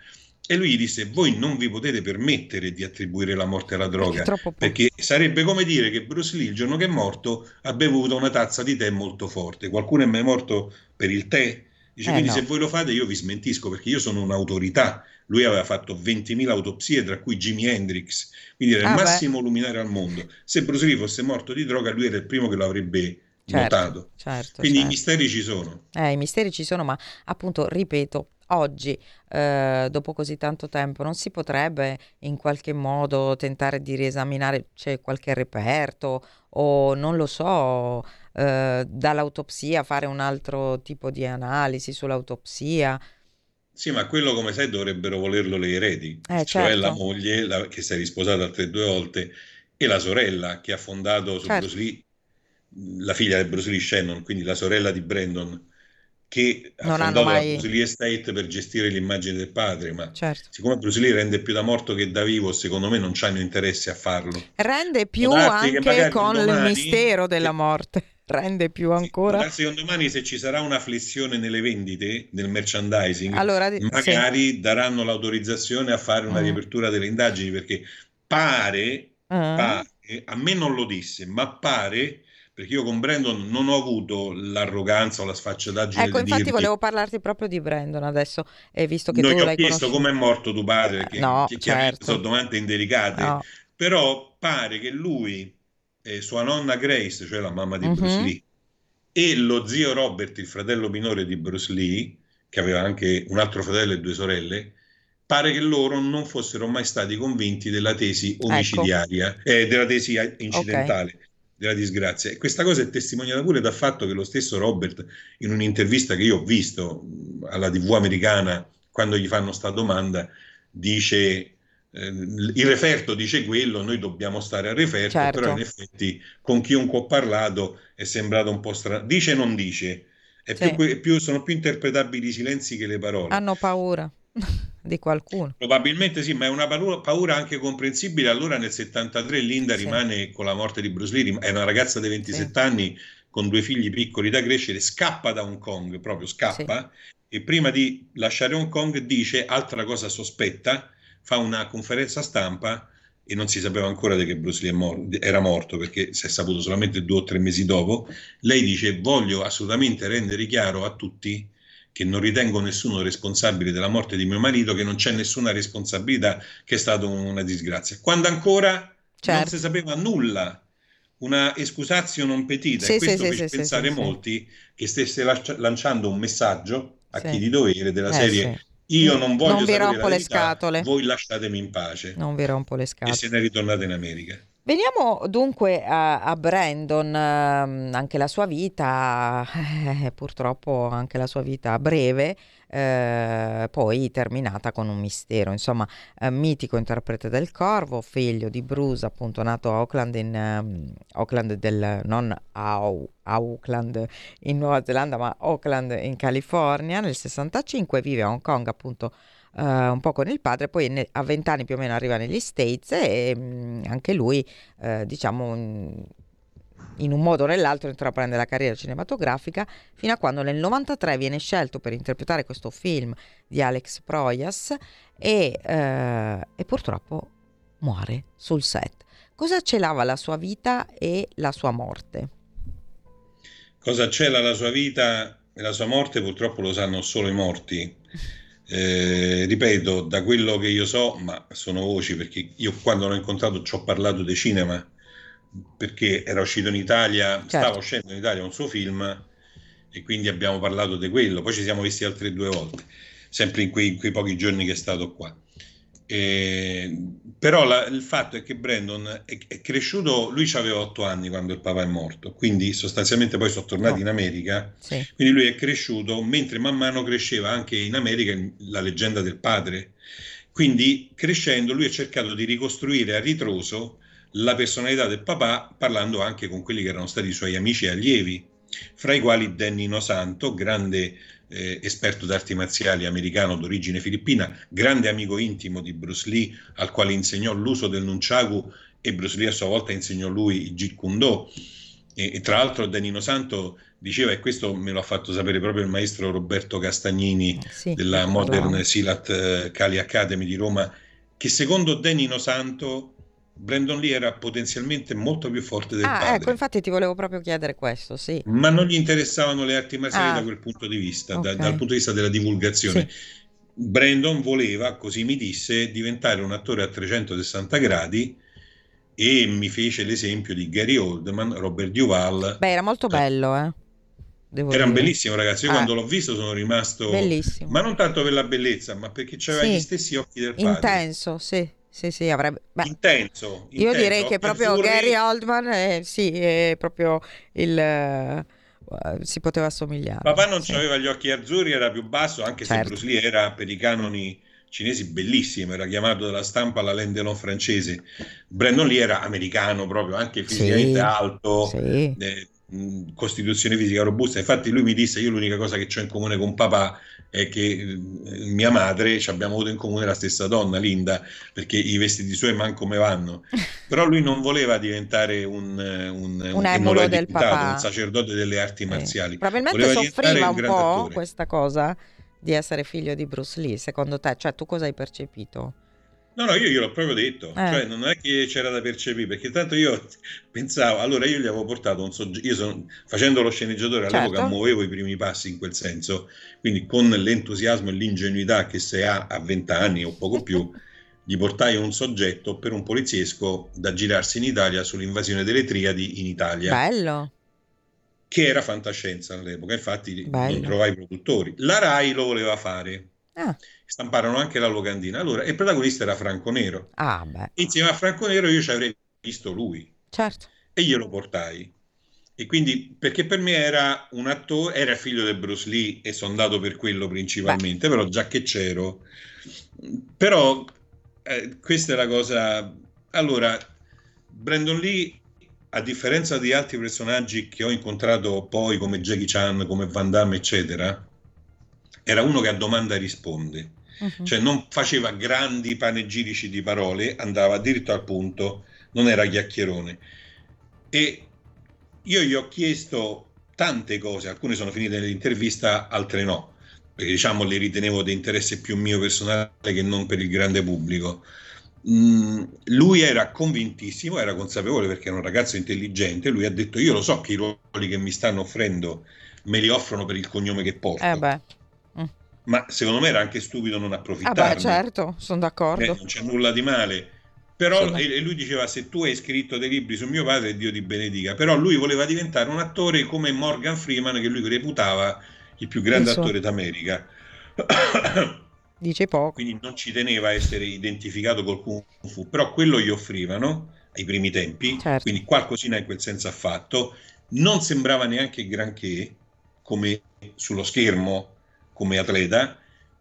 E lui gli disse: Voi non vi potete permettere di attribuire la morte alla droga perché, perché, sarebbe come dire che Bruce Lee, il giorno che è morto, ha bevuto una tazza di tè molto forte. Qualcuno è mai morto per il tè? Dice: eh, Quindi, no. se voi lo fate, io vi smentisco perché io sono un'autorità. Lui aveva fatto 20.000 autopsie, tra cui Jimi Hendrix, quindi era ah, il massimo beh. luminare al mondo. Se Bruce Lee fosse morto di droga, lui era il primo che lo avrebbe certo, notato. Certo, Quindi certo. i misteri ci sono. Eh, i misteri ci sono, ma appunto, ripeto, oggi, eh, dopo così tanto tempo, non si potrebbe in qualche modo tentare di riesaminare, c'è qualche reperto o non lo so, eh, dall'autopsia fare un altro tipo di analisi sull'autopsia? Sì, ma quello come sai dovrebbero volerlo le eredi, eh, cioè certo. la moglie la, che si è risposata altre due volte e la sorella che ha fondato su certo. Bruce Lee, la figlia di Bruce Lee Shannon, quindi la sorella di Brandon, che ha non fondato mai... la Bruce Lee Estate per gestire l'immagine del padre, ma certo. siccome Bruce Lee rende più da morto che da vivo, secondo me non hanno interesse a farlo. Rende più anche con domani, il mistero della morte. Rende più ancora. Secondo domani se ci sarà una flessione nelle vendite, nel merchandising, allora, magari sì. daranno l'autorizzazione a fare una mm. riapertura delle indagini, perché pare, mm. pare, a me non lo disse, ma pare perché io con Brandon non ho avuto l'arroganza o la sfacciataggine ecco, di infatti dirti... volevo parlarti proprio di Brandon adesso, e visto che Noi tu l'hai visto come è morto tuo padre, perché no, certo. sono domande indelicate, no. però pare che lui, e sua nonna Grace, cioè la mamma di uh-huh. Bruce Lee, e lo zio Robert, il fratello minore di Bruce Lee, che aveva anche un altro fratello e due sorelle, pare che loro non fossero mai stati convinti della tesi ecco. omicidiaria, ecco. eh, della tesi incidentale. Okay della disgrazia. E questa cosa è testimoniata pure dal fatto che lo stesso Robert, in un'intervista che io ho visto alla TV americana, quando gli fanno sta domanda, dice eh, il referto dice quello, noi dobbiamo stare al referto, certo. però in effetti con chiunque ho parlato è sembrato un po' strano. Dice e non dice, è sì. più, più, sono più interpretabili i silenzi che le parole. Hanno paura di qualcuno. Probabilmente sì, ma è una paura, anche comprensibile. Allora nel 73 Linda sì. rimane con la morte di Bruce Lee, è una ragazza di 27 sì. anni con due figli piccoli da crescere, scappa da Hong Kong, proprio scappa, sì. e prima di lasciare Hong Kong dice altra cosa sospetta, fa una conferenza stampa e non si sapeva ancora che Bruce Lee mor- era morto perché si è saputo solamente due o tre mesi dopo. Lei dice voglio assolutamente rendere chiaro a tutti che non ritengo nessuno responsabile della morte di mio marito, che non c'è nessuna responsabilità, che è stata una disgrazia. Quando ancora certo. non si sapeva nulla, una escusatio non petita, sì, e questo sì, fece sì, pensare molti che stesse lanciando un messaggio a chi di dovere della eh, serie io non voglio non vi rompo le scatole. voi lasciatemi in pace. Non vi rompo le scatole. E se ne è ritornata in America. Veniamo dunque a, a Brandon, eh, anche la sua vita, eh, purtroppo anche la sua vita breve, eh, poi terminata con un mistero. Insomma, eh, mitico interprete del corvo, figlio di Bruce, appunto nato a Auckland, in, um, Auckland del, non Au, Auckland in Nuova Zelanda, ma Auckland in California nel 65, vive a Hong Kong appunto Uh, un po' con il padre, poi ne, a vent'anni più o meno arriva negli States e mh, mm, anche lui, uh, diciamo, mh, in un modo o nell'altro intraprende la carriera cinematografica fino a quando nel 93 viene scelto per interpretare questo film di Alex Proyas e, uh, e purtroppo muore sul set. Cosa celava la sua vita e la sua morte? Cosa cela la sua vita e la sua morte purtroppo lo sanno solo i morti eh, ripeto, da quello che io so, ma sono voci perché io quando l'ho incontrato ci ho parlato di cinema perché era uscito in Italia, certo. stava uscendo in Italia un suo film e quindi abbiamo parlato di quello. Poi ci siamo visti altre due volte, sempre in quei, in quei pochi giorni che è stato qua. Eh, però la, il fatto è che Brandon è, è, cresciuto, lui aveva otto anni quando il papà è morto, quindi sostanzialmente poi sono tornati no. in America, sì. quindi lui è cresciuto mentre man mano cresceva anche in America la leggenda del padre. Quindi crescendo lui ha cercato di ricostruire a ritroso la personalità del papà parlando anche con quelli che erano stati i suoi amici e allievi, fra i quali Danny Nosanto, grande eh, esperto d'arti marziali americano d'origine filippina, grande amico intimo di Bruce Lee, al quale insegnò l'uso del nunchaku e Bruce Lee a sua volta insegnò lui il Jeet Kune Do. E, e, tra l'altro Danilo Santo diceva, e questo me lo ha fatto sapere proprio il maestro Roberto Castagnini sì, della Modern bravo. Silat eh, Kali Academy di Roma, che secondo Danilo Santo Brandon Lee era potenzialmente molto più forte del ah, padre. ecco, infatti ti volevo proprio chiedere questo, sì. Ma non gli interessavano le arti marziali ah, da quel punto di vista, okay. da, dal punto di vista della divulgazione. Sì. Brandon voleva, così mi disse, diventare un attore a 360 gradi e mi fece l'esempio di Gary Oldman, Robert Duval. Beh, era molto bello, eh. Devo era un bellissimo ragazzo, io eh. quando l'ho visto sono rimasto... Bellissimo. Ma non tanto per la bellezza, ma perché aveva sì. gli stessi occhi del padre. Intenso, sì. Sì, sì, avrebbe... Beh, intenso, Io intenso. direi che proprio Azzurri... Gary Oldman è, sì, è proprio il... Uh, si poteva assomigliare. Papà non sì. aveva gli occhi azzurri, era più basso, anche certo. se Bruce Lee era per i canoni cinesi bellissimo, era chiamato dalla stampa la Lendelon francese. Brandon Lee era americano proprio, anche fisicamente sì, alto, sì. Eh, costituzione fisica robusta. Infatti lui mi disse, io l'unica cosa che ho in comune con papà è che eh, mia madre ci abbiamo avuto in comune la stessa donna, Linda, perché i vestiti suoi manco me vanno. Però lui non voleva diventare un, un, un, un del papà. un sacerdote delle arti marziali. Probabilmente voleva soffriva un, un po' attore. questa cosa di essere figlio di Bruce Lee, secondo te? Cioè, tu cosa hai percepito? No, no, io gliel'ho proprio detto, eh. cioè non è che c'era da percepire, perché tanto io pensavo, allora io gli avevo portato un soggetto, io sono, facendo lo sceneggiatore all'epoca certo. muovevo i primi passi in quel senso, quindi con l'entusiasmo e l'ingenuità che se ha a vent'anni o poco più, gli portai un soggetto per un poliziesco da girarsi in Italia sull'invasione delle triadi in Italia. Bello. Che era fantascienza all'epoca, infatti Bello. non trovai produttori. La RAI lo voleva fare. Ah stamparono anche la locandina. Allora, il protagonista era Franco Nero. Ah, beh. Insieme a Franco Nero io ci avrei visto lui. Certo. E glielo portai. E quindi, perché per me era un attore, era figlio di Bruce Lee e sono andato per quello principalmente, beh. però già che c'ero. Però, eh, questa è la cosa... Allora, Brandon Lee, a differenza di altri personaggi che ho incontrato poi, come Jackie Chan, come Van Damme, eccetera, era uno che a domanda risponde uh-huh. cioè non faceva grandi panegirici di parole, andava diritto al punto, non era chiacchierone. E io gli ho chiesto tante cose, alcune sono finite nell'intervista, altre no, perché diciamo le ritenevo di interesse più mio personale che non per il grande pubblico. Mm, lui era convintissimo, era consapevole perché era un ragazzo intelligente, lui ha detto io lo so che i ruoli che mi stanno offrendo me li offrono per il cognome che porto. Eh ma secondo me era anche stupido non approfittare. Ah beh, certo, sono d'accordo. Eh, non c'è nulla di male. Però e, lui diceva se tu hai scritto dei libri su mio padre Dio ti benedica, però lui voleva diventare un attore come Morgan Freeman che lui reputava il più grande Penso. attore d'America. Dice poco. Quindi non ci teneva a essere identificato col Kung Fu, però quello gli offrivano ai primi tempi, certo. quindi qualcosina in quel senso ha fatto. Non sembrava neanche granché come sullo schermo come atleta,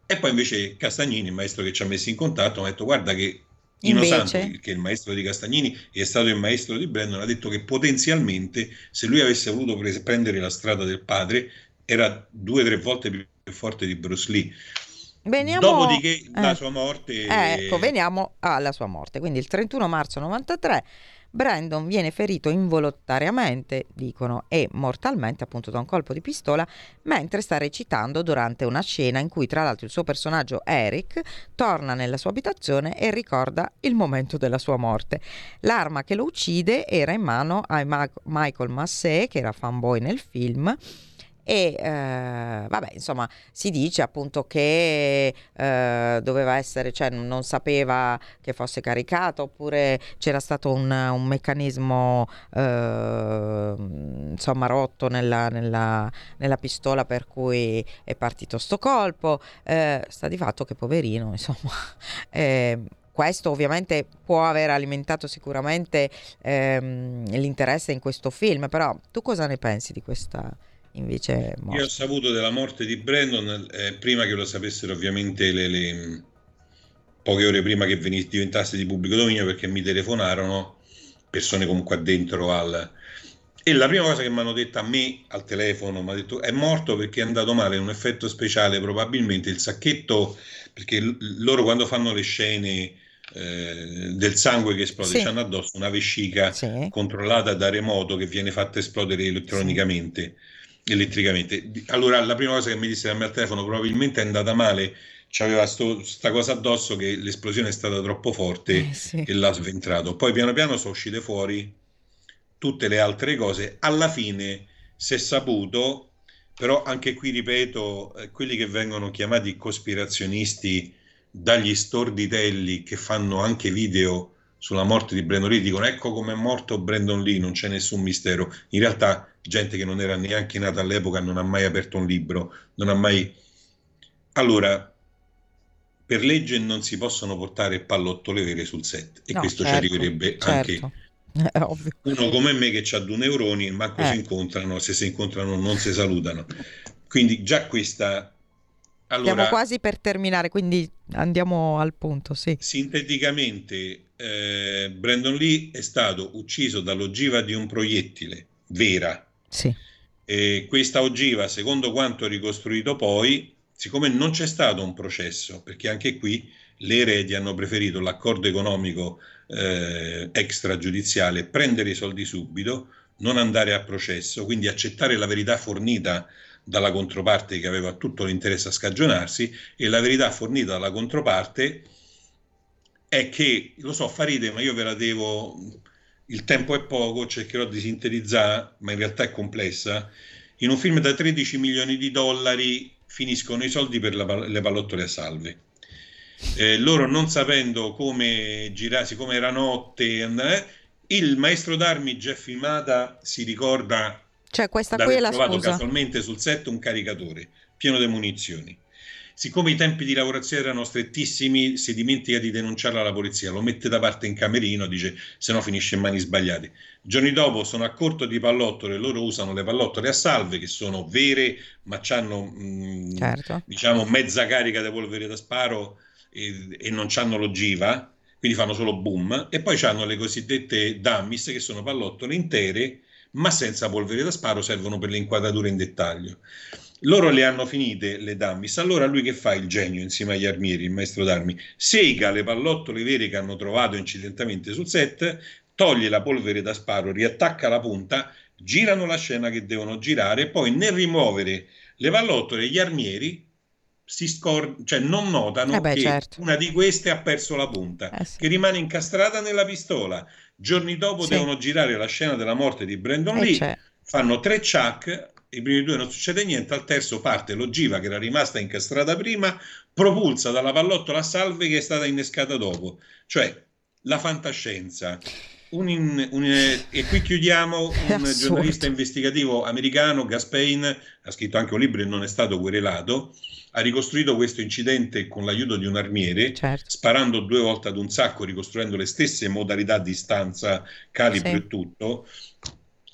E poi invece Castagnini, il maestro che ci ha messo in contatto, mi ha detto guarda che Ino Santo, che è il maestro di Castagnini e è stato il maestro di Brandon, ha detto che potenzialmente se lui avesse voluto pre- prendere la strada del padre era due o tre volte più forte di Bruce Lee. Veniamo... Dopodiché eh. la sua morte... Eh, ecco, veniamo alla sua morte. Quindi il 31 marzo 93 Brandon viene ferito involontariamente, dicono, e mortalmente appunto da un colpo di pistola mentre sta recitando durante una scena in cui tra l'altro il suo personaggio Eric torna nella sua abitazione e ricorda il momento della sua morte. L'arma che lo uccide era in mano a Michael Massey, che era fanboy nel film, e eh, vabbè insomma si dice appunto che eh, doveva essere cioè non sapeva che fosse caricato oppure c'era stato un, un meccanismo eh, insomma rotto nella, nella, nella, pistola per cui è partito sto colpo. Eh, sta di fatto che poverino insomma eh, questo ovviamente può aver alimentato sicuramente ehm, l'interesse in questo film però tu cosa ne pensi di questa invece morto. Io ho saputo della morte di Brandon eh, prima che lo sapessero ovviamente le, le, poche ore prima che venisse, diventasse di pubblico dominio perché mi telefonarono persone comunque addentro al... E la prima cosa che mi hanno detto a me al telefono, mi ha detto è morto perché è andato male un effetto speciale, probabilmente il sacchetto, perché loro quando fanno le scene eh, del sangue che esplode, sì. hanno addosso una vescica sì. controllata da remoto che viene fatta esplodere elettronicamente. Sì elettricamente. Allora, la prima cosa che mi disse da me al telefono probabilmente è andata male, c'aveva questa cosa addosso che l'esplosione è stata troppo forte eh, sì. e l'ha sventrato. Poi piano piano sono uscite fuori tutte le altre cose. Alla fine si è saputo, però anche qui ripeto, eh, quelli che vengono chiamati cospirazionisti dagli storditelli che fanno anche video sulla morte di Brandon Lee dicono ecco come è morto Brandon Lee, non c'è nessun mistero. In realtà gente che non era neanche nata all'epoca non ha mai aperto un libro, non ha mai... Allora, per legge non si possono portare pallottole vere sul set e no, questo certo, ci arriverebbe certo. anche... Uno come me che ha due neuroni, ma eh. si incontrano, se si incontrano non si salutano. Quindi già questa allora, Stiamo quasi per terminare, quindi andiamo al punto, sì. Sinteticamente, eh, Brandon Lee è stato ucciso dall'ogiva di un proiettile, vera. Sì. E questa ogiva, secondo quanto ricostruito poi, siccome non c'è stato un processo, perché anche qui le eredi hanno preferito l'accordo economico eh, extragiudiziale, prendere i soldi subito, non andare a processo, quindi accettare la verità fornita dalla controparte che aveva tutto l'interesse a scagionarsi e la verità fornita dalla controparte è che, lo so, farete, ma io ve la devo, il tempo è poco, cercherò di sintetizzare, ma in realtà è complessa. In un film da 13 milioni di dollari finiscono i soldi per la, le pallottole a salve. Eh, loro non sapendo come girare, siccome era notte, eh, il maestro d'armi Jeff Imata si ricorda cioè questa qui è la trovato scusa. casualmente sul set un caricatore pieno di munizioni. Siccome i tempi di lavorazione erano strettissimi, si dimentica di denunciarla alla polizia, lo mette da parte in camerino, dice se no finisce in mani sbagliate. Giorni dopo sono a corto di pallottole, loro usano le pallottole a salve che sono vere, ma hanno mm, certo. diciamo mezza carica di polvere da sparo e, e non hanno l'ogiva, quindi fanno solo boom, e poi hanno le cosiddette dummies che sono pallottole intere ma senza polvere da sparo, servono per le inquadrature in dettaglio. Loro le hanno finite le dummies, allora lui che fa il genio insieme agli armieri, il maestro d'armi, sega le pallottole vere che hanno trovato incidentalmente sul set, toglie la polvere da sparo, riattacca la punta, girano la scena che devono girare, poi nel rimuovere le pallottole gli armieri si scor- cioè non notano eh beh, che certo. una di queste ha perso la punta, eh sì. che rimane incastrata nella pistola. Giorni dopo sì. devono girare la scena della morte di Brandon eh, Lee, c'è. fanno tre chuck, i primi due non succede niente, al terzo parte l'ogiva che era rimasta incastrata prima, propulsa dalla pallottola a salve che è stata innescata dopo. Cioè, la fantascienza. Un in, un, e qui chiudiamo un giornalista investigativo americano, Gas Payne, ha scritto anche un libro e non è stato querelato, ha ricostruito questo incidente con l'aiuto di un armiere, certo. sparando due volte ad un sacco, ricostruendo le stesse modalità di stanza, calibro sì. e tutto.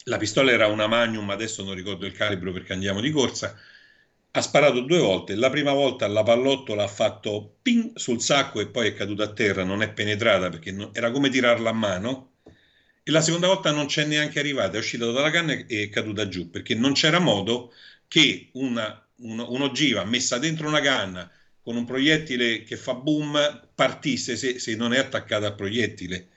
La pistola era una Magnum, adesso non ricordo il calibro perché andiamo di corsa. ha sparato due volte. La prima volta la pallottola ha fatto ping sul sacco e poi è caduta a terra, non è penetrata perché non, era come tirarla a mano. E la seconda volta non c'è neanche arrivata, è uscita dalla canna e è caduta giù perché non c'era modo che una, una, un'ogiva messa dentro una canna con un proiettile che fa boom partisse se, se non è attaccata al proiettile.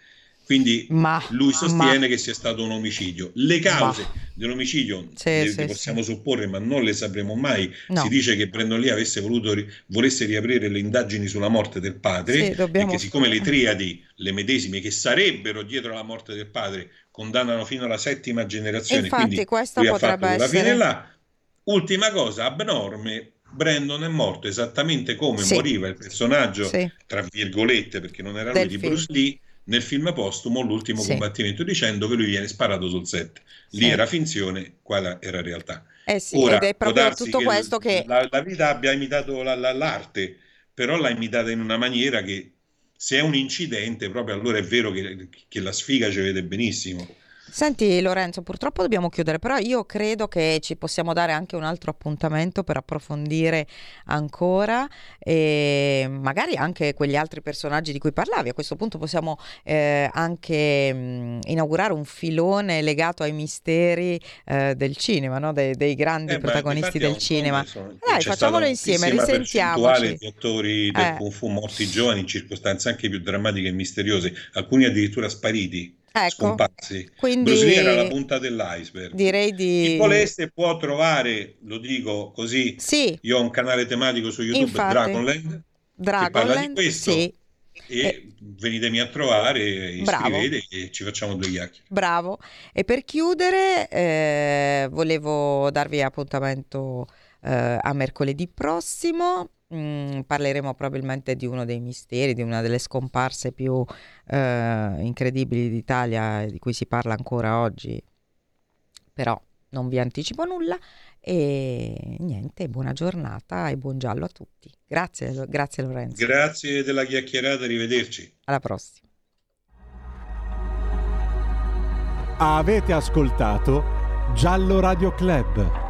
Quindi ma, lui sostiene ma, che sia stato un omicidio. Le cause ma, dell'omicidio sì, le, sì, le possiamo sì. supporre, ma non le sapremo mai. No. Si dice che Brandon Lee avesse voluto volesse riaprire le indagini sulla morte del padre dobbiamo... e che siccome le triadi, le medesime che sarebbero dietro la morte del padre, condannano fino alla settima generazione, Infatti, quindi questa lui potrebbe ha fatto essere... fine là. Ultima cosa abnorme, Brandon è morto esattamente come moriva il personaggio, tra virgolette, perché non era lui di Bruce Lee nel film postumo L'ultimo sì. combattimento dicendo che lui viene sparato sul set. Lì sì. era finzione, qua era realtà. Eh sì, Ora, ed è proprio tutto che questo che... La, la, vita abbia imitato la, la, l'arte, però l'ha imitata in una maniera che se è un incidente, proprio allora è vero che, che la sfiga ci vede benissimo. Senti Lorenzo, purtroppo dobbiamo chiudere, però io credo che ci possiamo dare anche un altro appuntamento per approfondire ancora e magari anche quegli altri personaggi di cui parlavi. A questo punto possiamo eh, anche mh, inaugurare un filone legato ai misteri eh, del cinema, no? De- dei grandi eh, protagonisti del cinema. Sono, Dai, facciamolo insieme, risentiamoci. di attori del eh. Kung Fu morti giovani in circostanze anche più drammatiche e misteriose, alcuni addirittura spariti ecco, scomparsi. Quindi, Bruce Lee era la punta dell'iceberg. Direi di... Chi volesse può trovare, lo dico così, sì. io ho un canale tematico su YouTube, Infatti, Dragonland, Dragonland, parla di questo. Sì. E eh, venitemi a trovare, iscrivete e ci facciamo due chiacchiere. Bravo. E per chiudere, eh, volevo darvi appuntamento eh, a mercoledì prossimo Mm, parleremo probabilmente di uno dei misteri, di una delle scomparse più eh, incredibili d'Italia, di cui si parla ancora oggi, però non vi anticipo nulla e niente, buona giornata e buon giallo a tutti. Grazie, grazie Lorenzo. Grazie della chiacchierata, arrivederci. Alla prossima. Avete ascoltato Giallo Radio Club.